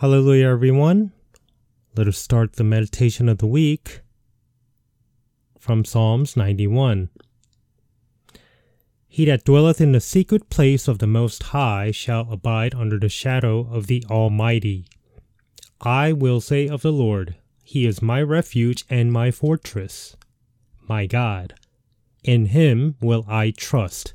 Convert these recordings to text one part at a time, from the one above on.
Hallelujah, everyone. Let us start the meditation of the week from Psalms 91. He that dwelleth in the secret place of the Most High shall abide under the shadow of the Almighty. I will say of the Lord, He is my refuge and my fortress, my God. In Him will I trust.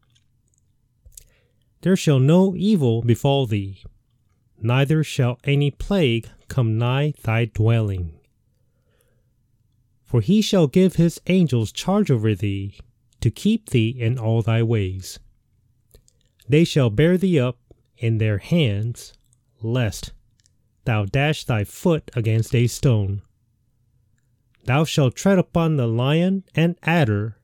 there shall no evil befall thee, neither shall any plague come nigh thy dwelling. For he shall give his angels charge over thee, to keep thee in all thy ways. They shall bear thee up in their hands, lest thou dash thy foot against a stone. Thou shalt tread upon the lion and adder,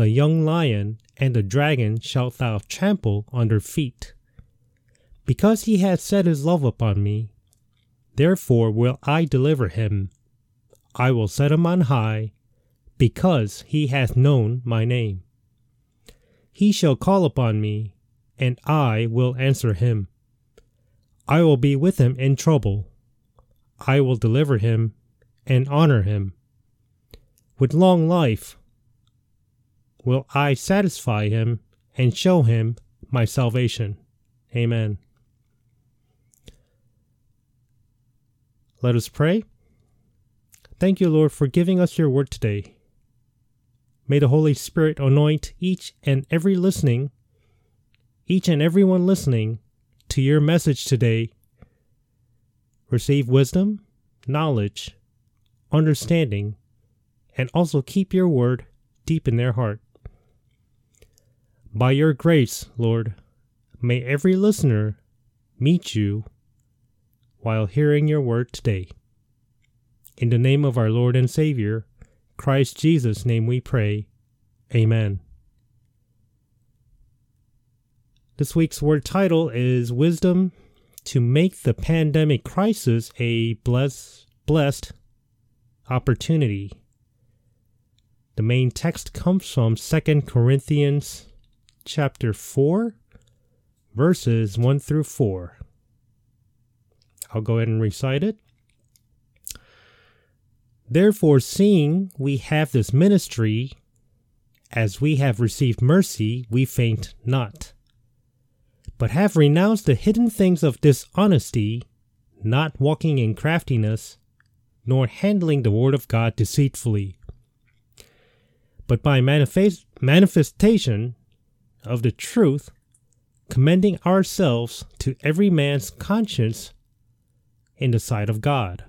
the young lion and the dragon shalt thou trample under feet. Because he hath set his love upon me, therefore will I deliver him. I will set him on high, because he hath known my name. He shall call upon me, and I will answer him. I will be with him in trouble. I will deliver him and honor him. With long life will I satisfy him and show him my salvation. Amen. Let us pray. Thank you, Lord, for giving us your word today. May the Holy Spirit anoint each and every listening, each and everyone listening to your message today. Receive wisdom, knowledge, understanding, and also keep your word deep in their heart. By your grace, Lord, may every listener meet you while hearing your word today. In the name of our Lord and Savior, Christ Jesus' name we pray. Amen. This week's word title is Wisdom to Make the Pandemic Crisis a bless, Blessed Opportunity. The main text comes from 2 Corinthians chapter 4, verses 1 through 4. I'll go ahead and recite it. Therefore, seeing we have this ministry, as we have received mercy, we faint not, but have renounced the hidden things of dishonesty, not walking in craftiness, nor handling the word of God deceitfully, but by manifest- manifestation of the truth, commending ourselves to every man's conscience in the sight of God.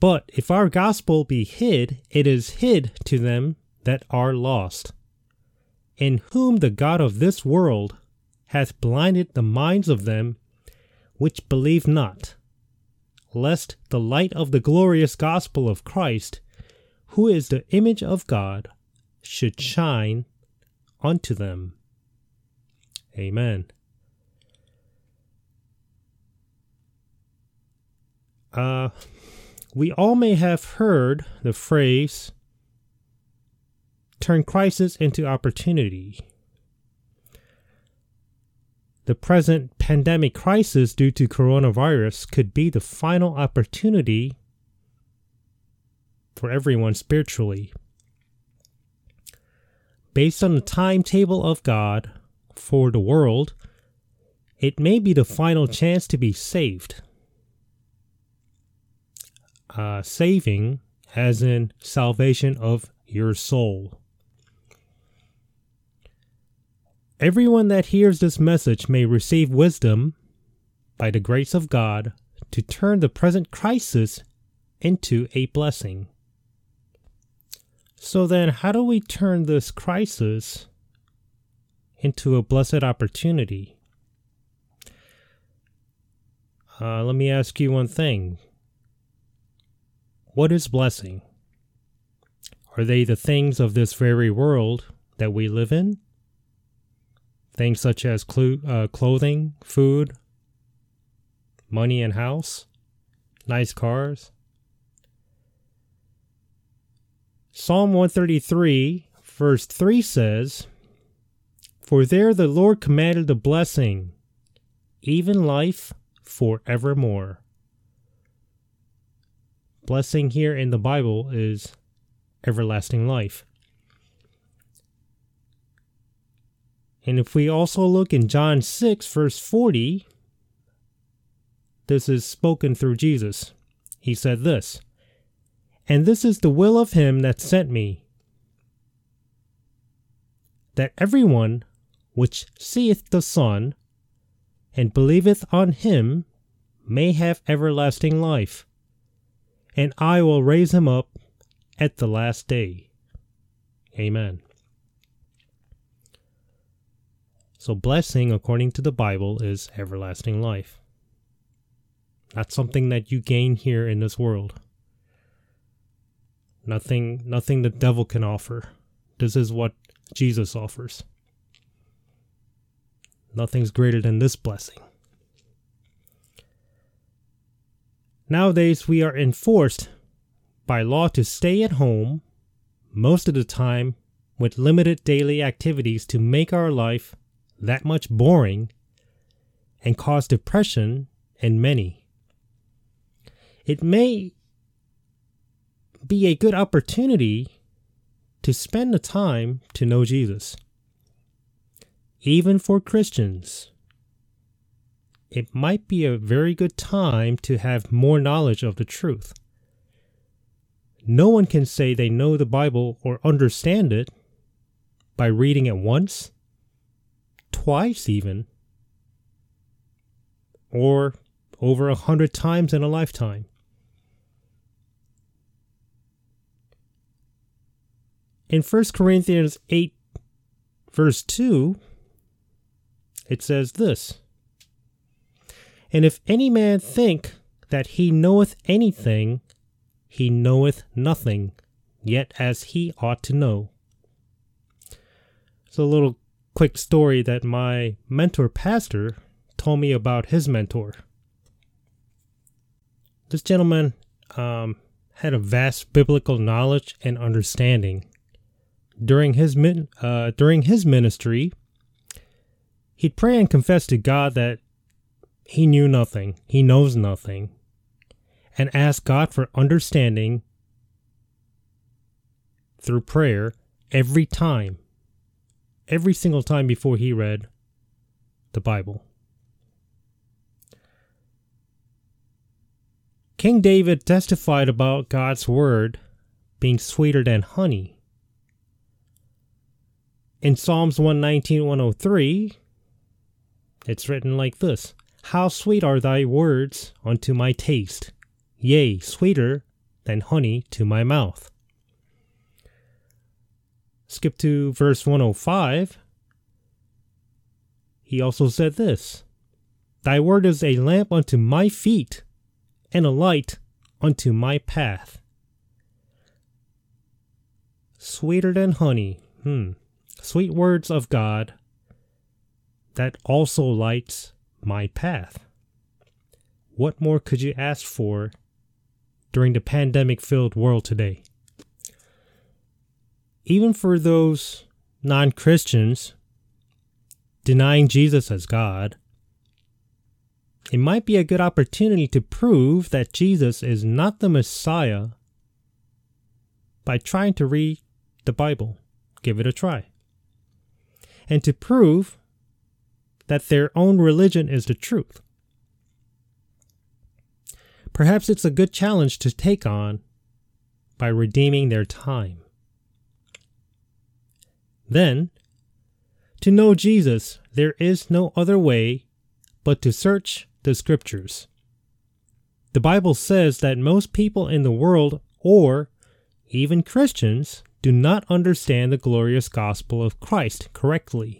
But if our gospel be hid, it is hid to them that are lost, in whom the God of this world hath blinded the minds of them which believe not, lest the light of the glorious gospel of Christ, who is the image of God, should shine unto them. Amen. Uh, we all may have heard the phrase turn crisis into opportunity. The present pandemic crisis due to coronavirus could be the final opportunity for everyone spiritually based on the timetable of God for the world, it may be the final chance to be saved. uh, saving, as in salvation of your soul. Everyone that hears this message may receive wisdom by the grace of God to turn the present crisis into a blessing. So then, how do we turn this crisis into a blessed opportunity? Uh, let me ask you one thing. What is blessing? Are they the things of this very world that we live in? Things such as uh, clothing, food, money and house, nice cars. Psalm 133, verse 3 says, For there the Lord commanded the blessing, even life forevermore. Blessing here in the Bible is everlasting life. And if we also look in John 6, verse 40, this is spoken through Jesus. He said this, And this is the will of him that sent me, that everyone which seeth the Son and believeth on him may have everlasting life, and I will raise him up at the last day. Amen. So, blessing, according to the Bible, is everlasting life. Not something that you gain here in this world. Nothing, nothing the devil can offer. This is what Jesus offers. Nothing's greater than this blessing. Nowadays, we are enforced by law to stay at home most of the time with limited daily activities to make our life that much boring and cause depression in many. It may be a good opportunity to spend the time to know Jesus. Even for Christians, it might be a very good time to have more knowledge of the truth. No one can say they know the Bible or understand it by reading it once twice, even, or over a hundred times in a lifetime. In 1 Corinthians 8, verse 2, it says this And if any man think that he knoweth anything, he knoweth nothing, yet as he ought to know. It's a little quick story that my mentor pastor told me about his mentor. This gentleman um, had a vast biblical knowledge and understanding. During his min- uh, during his ministry, he'd pray and confess to God that he knew nothing, he knows nothing, and ask God for understanding through prayer every time every single time before he read the Bible. King David testified about God's word being sweeter than honey. In Psalms 119 103, it's written like this How sweet are thy words unto my taste, yea, sweeter than honey to my mouth. Skip to verse 105. He also said this Thy word is a lamp unto my feet, and a light unto my path. Sweeter than honey. Hmm. Sweet words of God that also lights my path. What more could you ask for during the pandemic filled world today? even for those non Christians denying Jesus as God, it might be a good opportunity to prove that Jesus is not the Messiah by trying to read the Bible. Give it a try. And to prove that their own religion is the truth. Perhaps it's a good challenge to take on by redeeming their time. Then, to know Jesus, there is no other way but to search the scriptures. The Bible says that most people in the world, or even Christians, do not understand the glorious gospel of Christ correctly.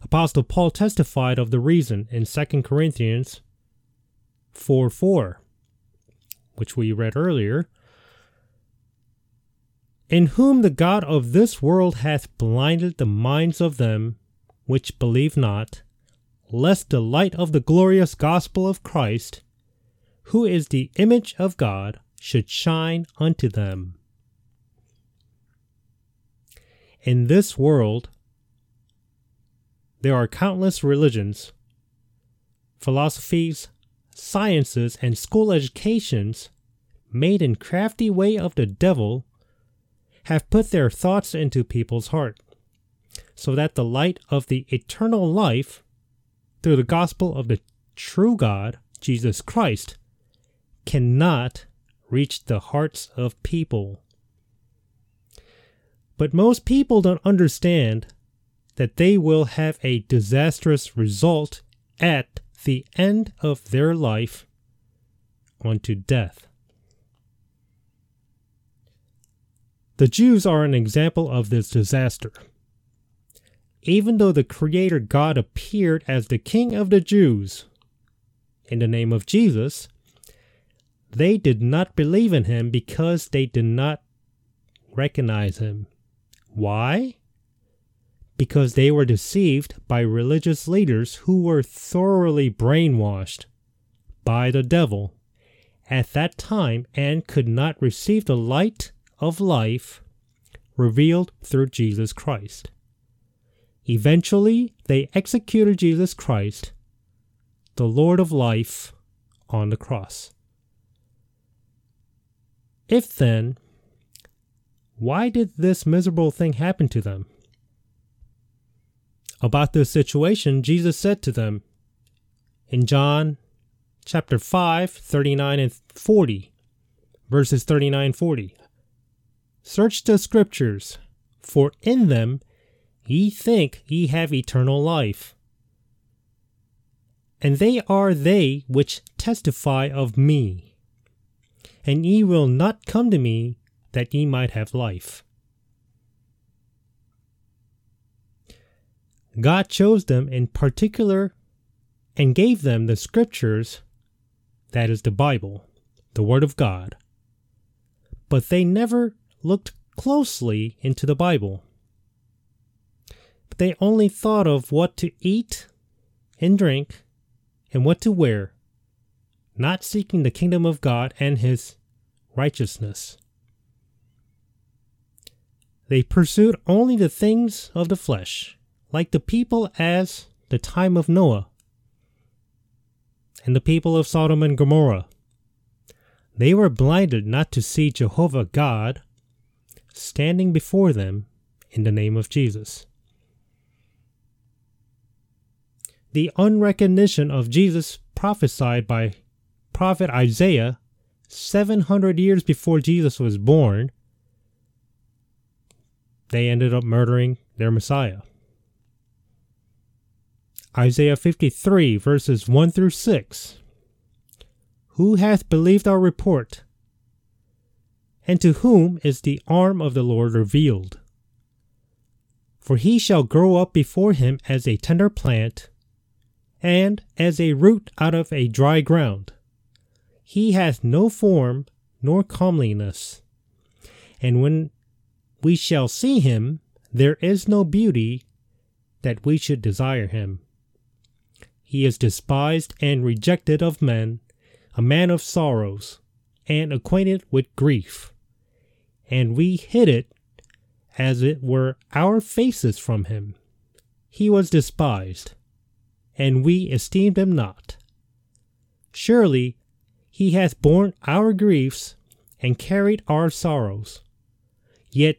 Apostle Paul testified of the reason in 2 Corinthians 4 4, which we read earlier. In whom the God of this world hath blinded the minds of them which believe not, lest the light of the glorious gospel of Christ, who is the image of God, should shine unto them. In this world, there are countless religions, philosophies, sciences, and school educations made in crafty way of the devil have put their thoughts into people's heart, so that the light of the eternal life through the gospel of the true God, Jesus Christ, cannot reach the hearts of people. But most people don't understand that they will have a disastrous result at the end of their life unto death. The Jews are an example of this disaster. Even though the Creator God appeared as the King of the Jews in the name of Jesus, they did not believe in him because they did not recognize him. Why? Because they were deceived by religious leaders who were thoroughly brainwashed by the devil at that time and could not receive the light of life revealed through Jesus Christ. Eventually, they executed Jesus Christ, the Lord of life, on the cross. If then, why did this miserable thing happen to them? About this situation, Jesus said to them in John chapter 5, 39 and 40, verses 39 and 40. Search the scriptures, for in them ye think ye have eternal life. And they are they which testify of me and ye will not come to me that ye might have life. God chose them in particular and gave them the scriptures, that is the Bible, the Word of God. But they never looked closely into the Bible. But they only thought of what to eat and drink and what to wear not seeking the kingdom of God and his righteousness. They pursued only the things of the flesh, like the people as the time of Noah and the people of Sodom and Gomorrah. They were blinded not to see Jehovah God standing before them in the name of Jesus. The unrecognition of Jesus prophesied by prophet Isaiah, 700 years before Jesus was born, they ended up murdering their Messiah. Isaiah 53, verses 1 through 6. Who hath believed our report? And to whom is the arm of the Lord revealed? For he shall grow up before him as a tender plant, and as a root out of a dry ground. He hath no form nor comeliness. And when we shall see him, there is no beauty that we should desire him. He is despised and rejected of men, a man of sorrows, and acquainted with grief. And we hid it as it were our faces from him. He was despised, and we esteemed him not. Surely he hath borne our griefs and carried our sorrows. Yet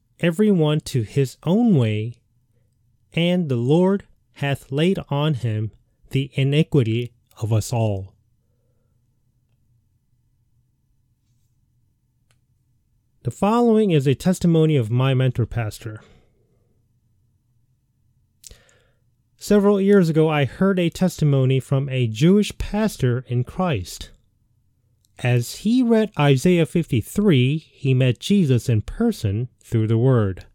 every one to his own way, and the Lord hath laid on him the iniquity of us all. The following is a testimony of my mentor pastor. Several years ago, I heard a testimony from a Jewish pastor in Christ. As he read Isaiah 53, he met Jesus in person through the Word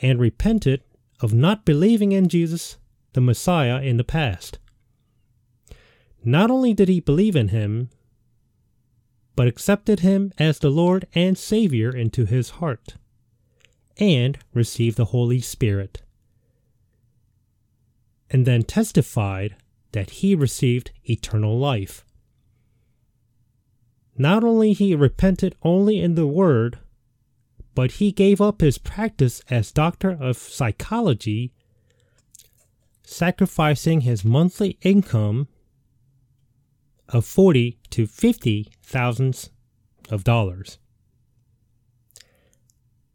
and repented of not believing in Jesus, the Messiah, in the past. Not only did he believe in him, but accepted him as the Lord and Savior into his heart, and received the Holy Spirit, and then testified that he received eternal life. Not only he repented only in the word, but he gave up his practice as doctor of psychology, sacrificing his monthly income of forty to fifty thousands of dollars.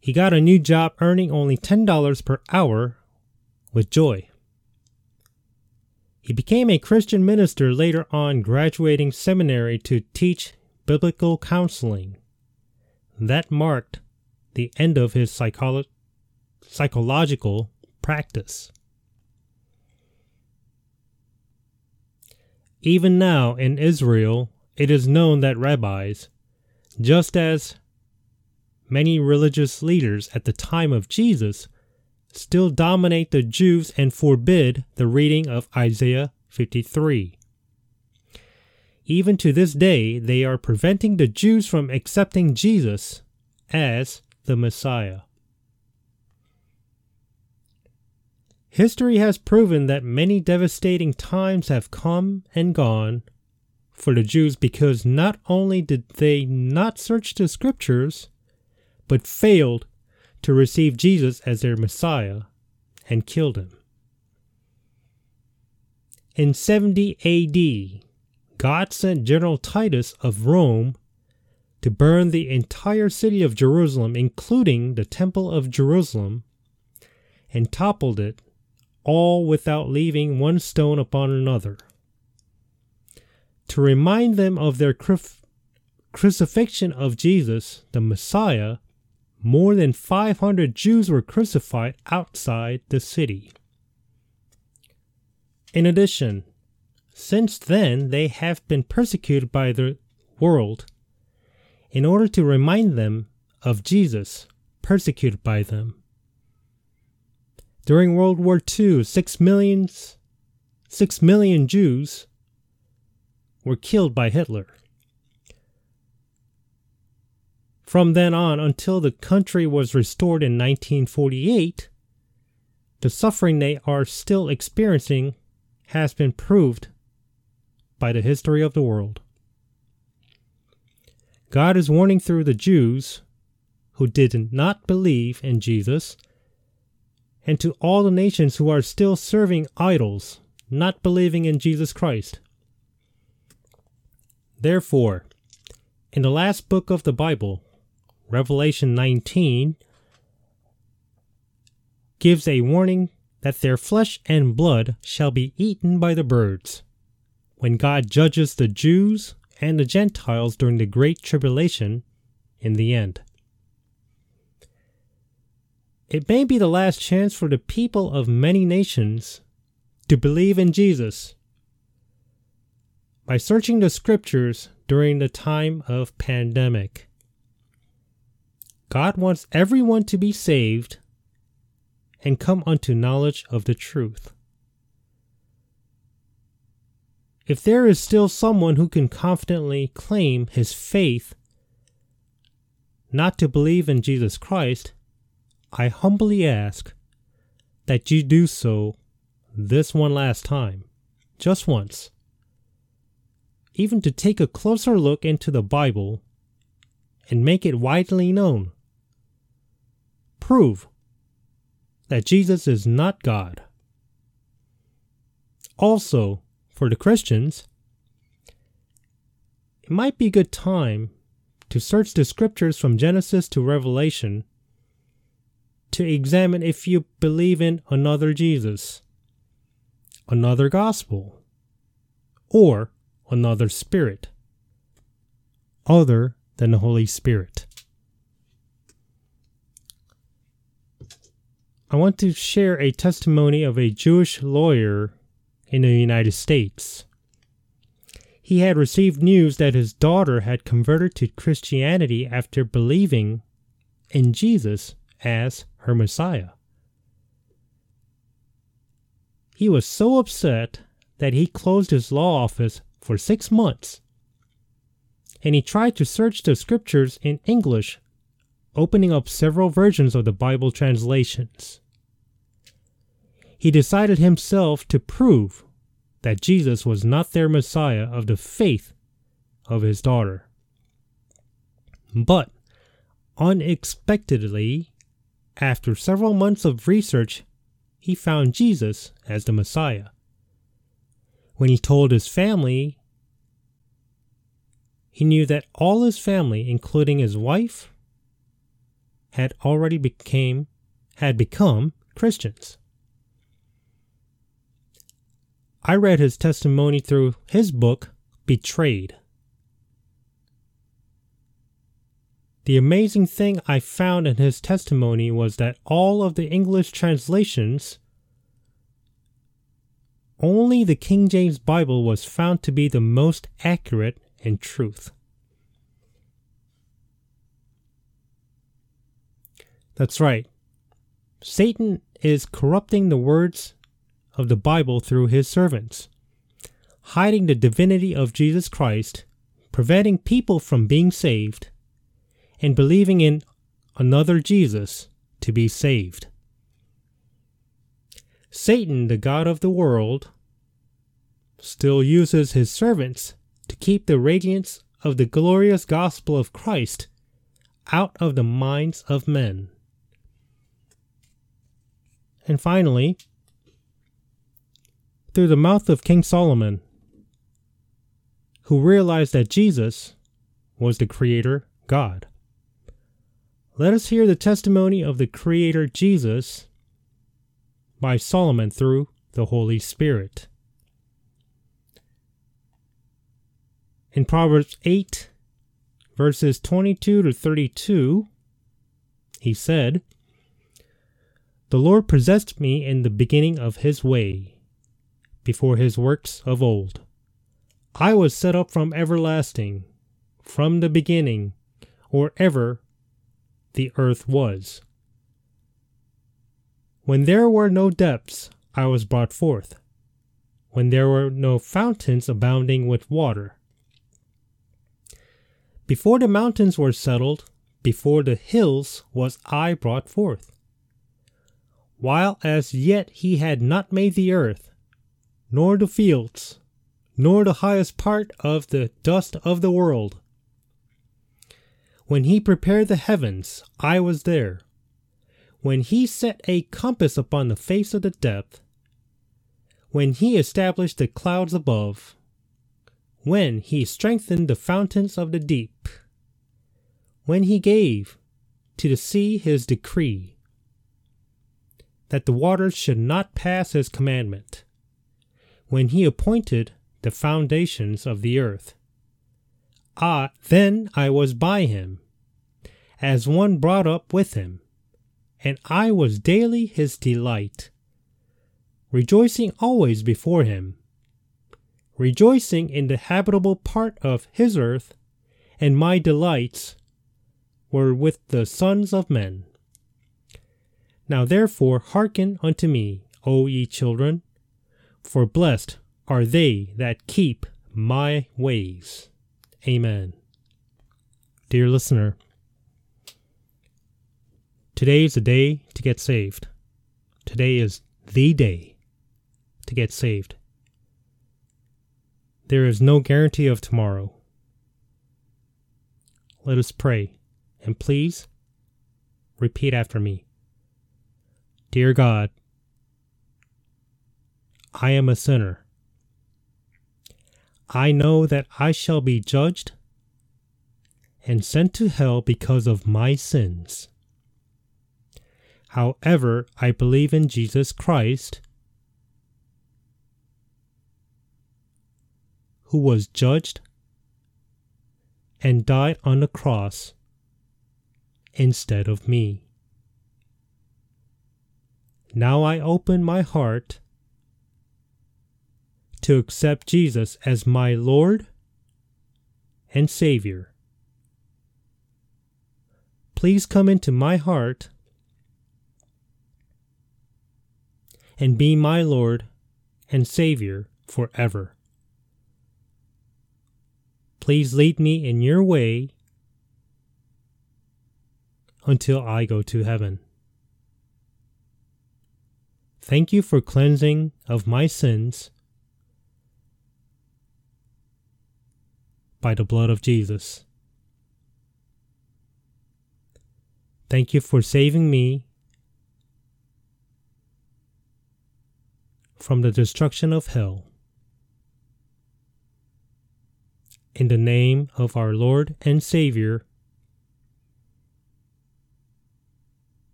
He got a new job earning only $10 per hour with joy. He became a Christian minister later on, graduating seminary to teach biblical counseling. That marked the end of his psycholo- psychological practice. Even now in Israel, it is known that rabbis, just as many religious leaders at the time of Jesus, still dominate the Jews and forbid the reading of Isaiah 53. Even to this day, they are preventing the Jews from accepting Jesus as the Messiah. History has proven that many devastating times have come and gone for the Jews because not only did they not search the scriptures, but failed to receive Jesus as their Messiah and killed him. In 70 AD, God sent General Titus of Rome to burn the entire city of Jerusalem, including the Temple of Jerusalem, and toppled it all without leaving one stone upon another. To remind them of their crucifixion of Jesus, the Messiah, more than 500 Jews were crucified outside the city. In addition, since then they have been persecuted by the world in order to remind them of Jesus persecuted by them. During World War II, six, millions, six million Jews were killed by Hitler. From then on until the country was restored in 1948, the suffering they are still experiencing has been proved by the history of the world. God is warning through the Jews who did not believe in Jesus and to all the nations who are still serving idols, not believing in Jesus Christ. Therefore, in the last book of the Bible, Revelation 19, gives a warning that their flesh and blood shall be eaten by the birds when God judges the Jews and the Gentiles during the Great Tribulation in the end. It may be the last chance for the people of many nations to believe in Jesus. By searching the scriptures during the time of pandemic, God wants everyone to be saved and come unto knowledge of the truth. If there is still someone who can confidently claim his faith not to believe in Jesus Christ, I humbly ask that you do so this one last time, just once. even to take a closer look into the Bible and make it widely known. Prove that Jesus is not God. Also, for the Christians, it might be a good time to search the scriptures from Genesis to Revelation to examine if you believe in another Jesus, another gospel, or another spirit other than the Holy Spirit. I want to share a testimony of a Jewish lawyer in the United States. He had received news that his daughter had converted to Christianity after believing in Jesus as her Messiah. He was so upset that he closed his law office for six months and he tried to search the scriptures in English, opening up several versions of the Bible translations. He decided himself to prove that Jesus was not their Messiah of the faith of his daughter. But unexpectedly, after several months of research, he found Jesus as the Messiah. When he told his family he knew that all his family, including his wife, had already became had become Christians. I read his testimony through his book Betrayed. The amazing thing I found in his testimony was that all of the English translations only the King James Bible was found to be the most accurate and truth. That's right. Satan is corrupting the words of the Bible through his servants, hiding the divinity of Jesus Christ, preventing people from being saved, and believing in another Jesus to be saved. Satan, the God of the world, still uses his servants to keep the radiance of the glorious gospel of Christ out of the minds of men. And finally, through the mouth of King Solomon, who realized that Jesus was the Creator God. Let us hear the testimony of the Creator Jesus by Solomon through the Holy Spirit. In Proverbs 8, verses 22 to 32, he said, The Lord possessed me in the beginning of his way, before his works of old. I was set up from everlasting, from the beginning, or ever the earth was. When there were no depths, I was brought forth, when there were no fountains abounding with water. Before the mountains were settled, before the hills was I brought forth. While as yet he had not made the earth, nor the fields, nor the highest part of the dust of the world. When he prepared the heavens, I was there. When he set a compass upon the face of the depth, when he established the clouds above, when he strengthened the fountains of the deep, when he gave to the sea his decree, that the waters should not pass his commandment, when he appointed the foundations of the earth. Ah, then I was by him, as one brought up with him, and I was daily his delight, rejoicing always before him rejoicing in the habitable part of his earth, and my delights were with the sons of men. Now therefore hearken unto me, O ye children, for blessed are they that keep my ways. Amen. Dear listener, today is the day to get saved. Today is the day to get saved. There is no guarantee of tomorrow. Let us pray, and please repeat after me. Dear God, I am a sinner. I know that I shall be judged and sent to hell because of my sins. However, I believe in Jesus Christ who was judged and died on the cross instead of me. Now I open my heart to accept Jesus as my Lord and Savior. Please come into my heart and be my Lord and Savior forever. Please lead me in your way until I go to heaven. Thank you for cleansing of my sins by the blood of Jesus. Thank you for saving me from the destruction of hell. in the name of our Lord and Savior,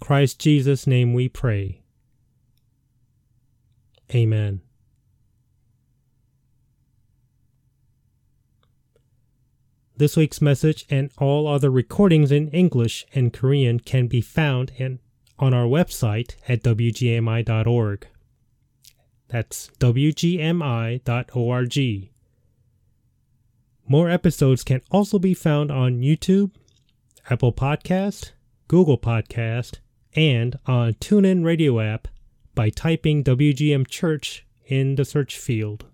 Christ Jesus' name we pray. Amen. This week's message and all other recordings in English and Korean can be found in, on our website at wgmi.org. That's wgmi.org. More episodes can also be found on YouTube, Apple Podcast, Google Podcast, and on TuneIn Radio app by typing WGM Church in the search field.